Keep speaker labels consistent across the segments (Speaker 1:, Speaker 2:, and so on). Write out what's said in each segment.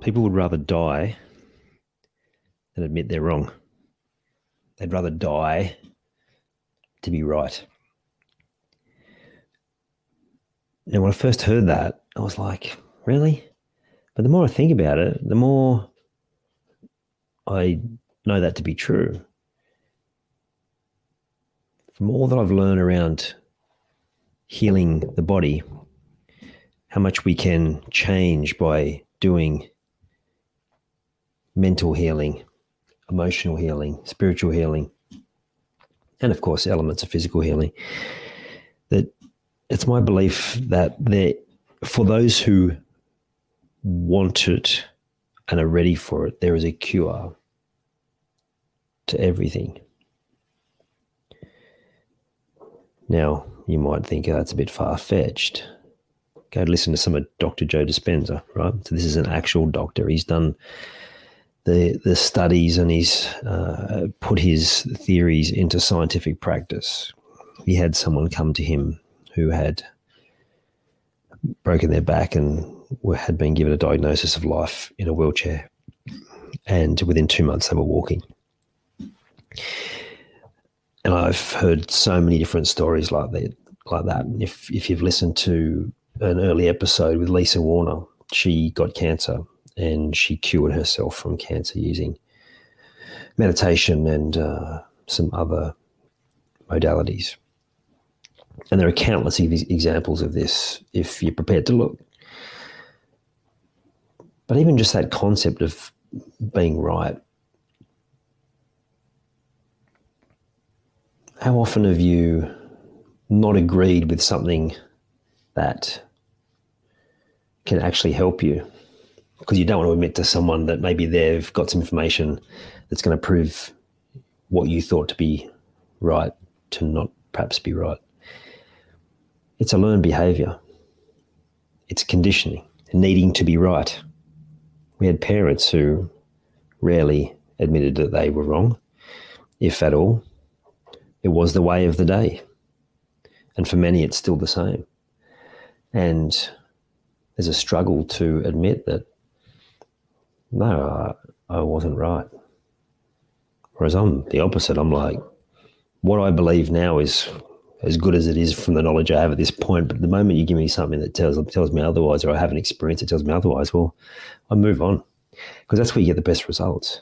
Speaker 1: People would rather die than admit they're wrong. They'd rather die to be right. Now, when I first heard that, I was like, really? But the more I think about it, the more I know that to be true. From all that I've learned around healing the body, how much we can change by doing mental healing, emotional healing, spiritual healing, and of course, elements of physical healing. That it's my belief that there, for those who want it and are ready for it, there is a cure to everything. Now, you might think oh, that's a bit far fetched. Go listen to some of Dr. Joe Dispenza, right? So, this is an actual doctor. He's done the the studies and he's uh, put his theories into scientific practice. He had someone come to him who had broken their back and had been given a diagnosis of life in a wheelchair, and within two months they were walking. And I've heard so many different stories like that. Like that. If if you've listened to an early episode with Lisa Warner, she got cancer and she cured herself from cancer using meditation and uh, some other modalities. And there are countless examples of this if you're prepared to look. But even just that concept of being right. How often have you not agreed with something that can actually help you? Because you don't want to admit to someone that maybe they've got some information that's going to prove what you thought to be right to not perhaps be right. It's a learned behavior. It's conditioning, needing to be right. We had parents who rarely admitted that they were wrong, if at all. It was the way of the day. And for many, it's still the same. And there's a struggle to admit that no, I, I wasn't right. Whereas I'm the opposite. I'm like, what I believe now is as good as it is from the knowledge I have at this point. But the moment you give me something that tells tells me otherwise, or I have an experience that tells me otherwise, well, I move on because that's where you get the best results.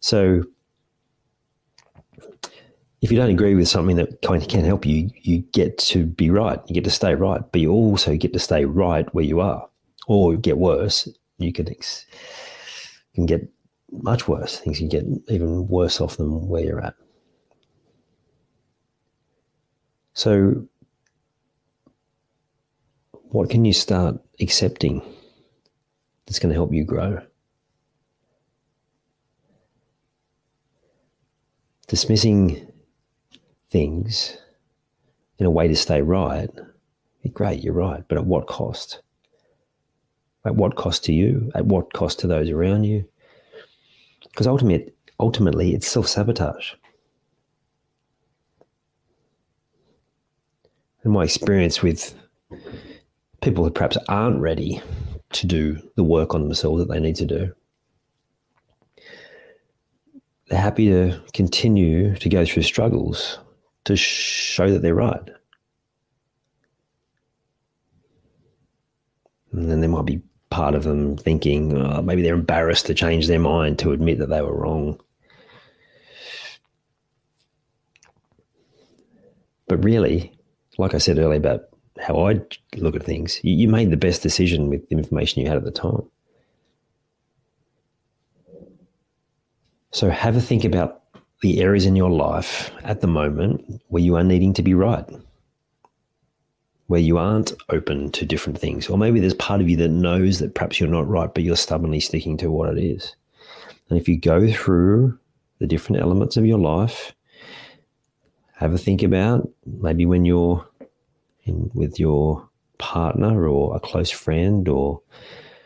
Speaker 1: So, if you don't agree with something that kind of can help you, you get to be right. You get to stay right, but you also get to stay right where you are, or get worse you can ex- can get much worse. Things can get even worse off than where you're at. So, what can you start accepting that's going to help you grow? Dismissing things in a way to stay right, great, you're right, but at what cost? At what cost to you? At what cost to those around you? Because ultimately, ultimately, it's self sabotage. And my experience with people who perhaps aren't ready to do the work on themselves that they need to do, they're happy to continue to go through struggles to show that they're right. And then there might be part of them thinking oh, maybe they're embarrassed to change their mind to admit that they were wrong. But really, like I said earlier about how I look at things, you, you made the best decision with the information you had at the time. So have a think about the areas in your life at the moment where you are needing to be right, where you aren't open to different things. Or maybe there's part of you that knows that perhaps you're not right, but you're stubbornly sticking to what it is. And if you go through the different elements of your life, have a think about maybe when you're in, with your partner or a close friend or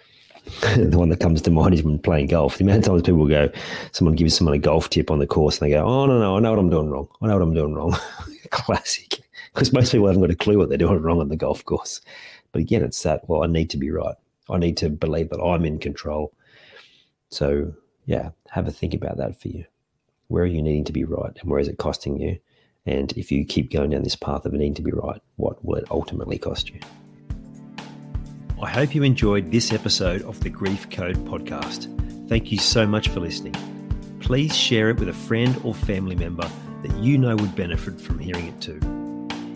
Speaker 1: the one that comes to mind is when playing golf. The amount of times people go, someone gives someone a golf tip on the course and they go, oh, no, no, I know what I'm doing wrong. I know what I'm doing wrong. Classic. Because most people haven't got a clue what they're doing wrong on the golf course. But again, it's that, well, I need to be right. I need to believe that I'm in control. So, yeah, have a think about that for you. Where are you needing to be right and where is it costing you? And if you keep going down this path of needing to be right, what will it ultimately cost you? I hope you enjoyed this episode of the Grief Code podcast. Thank you so much for listening. Please share it with a friend or family member that you know would benefit from hearing it too.